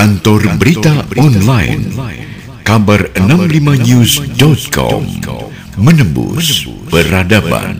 Kantor Berita Online. Kabar 65news.com Menembus Peradaban.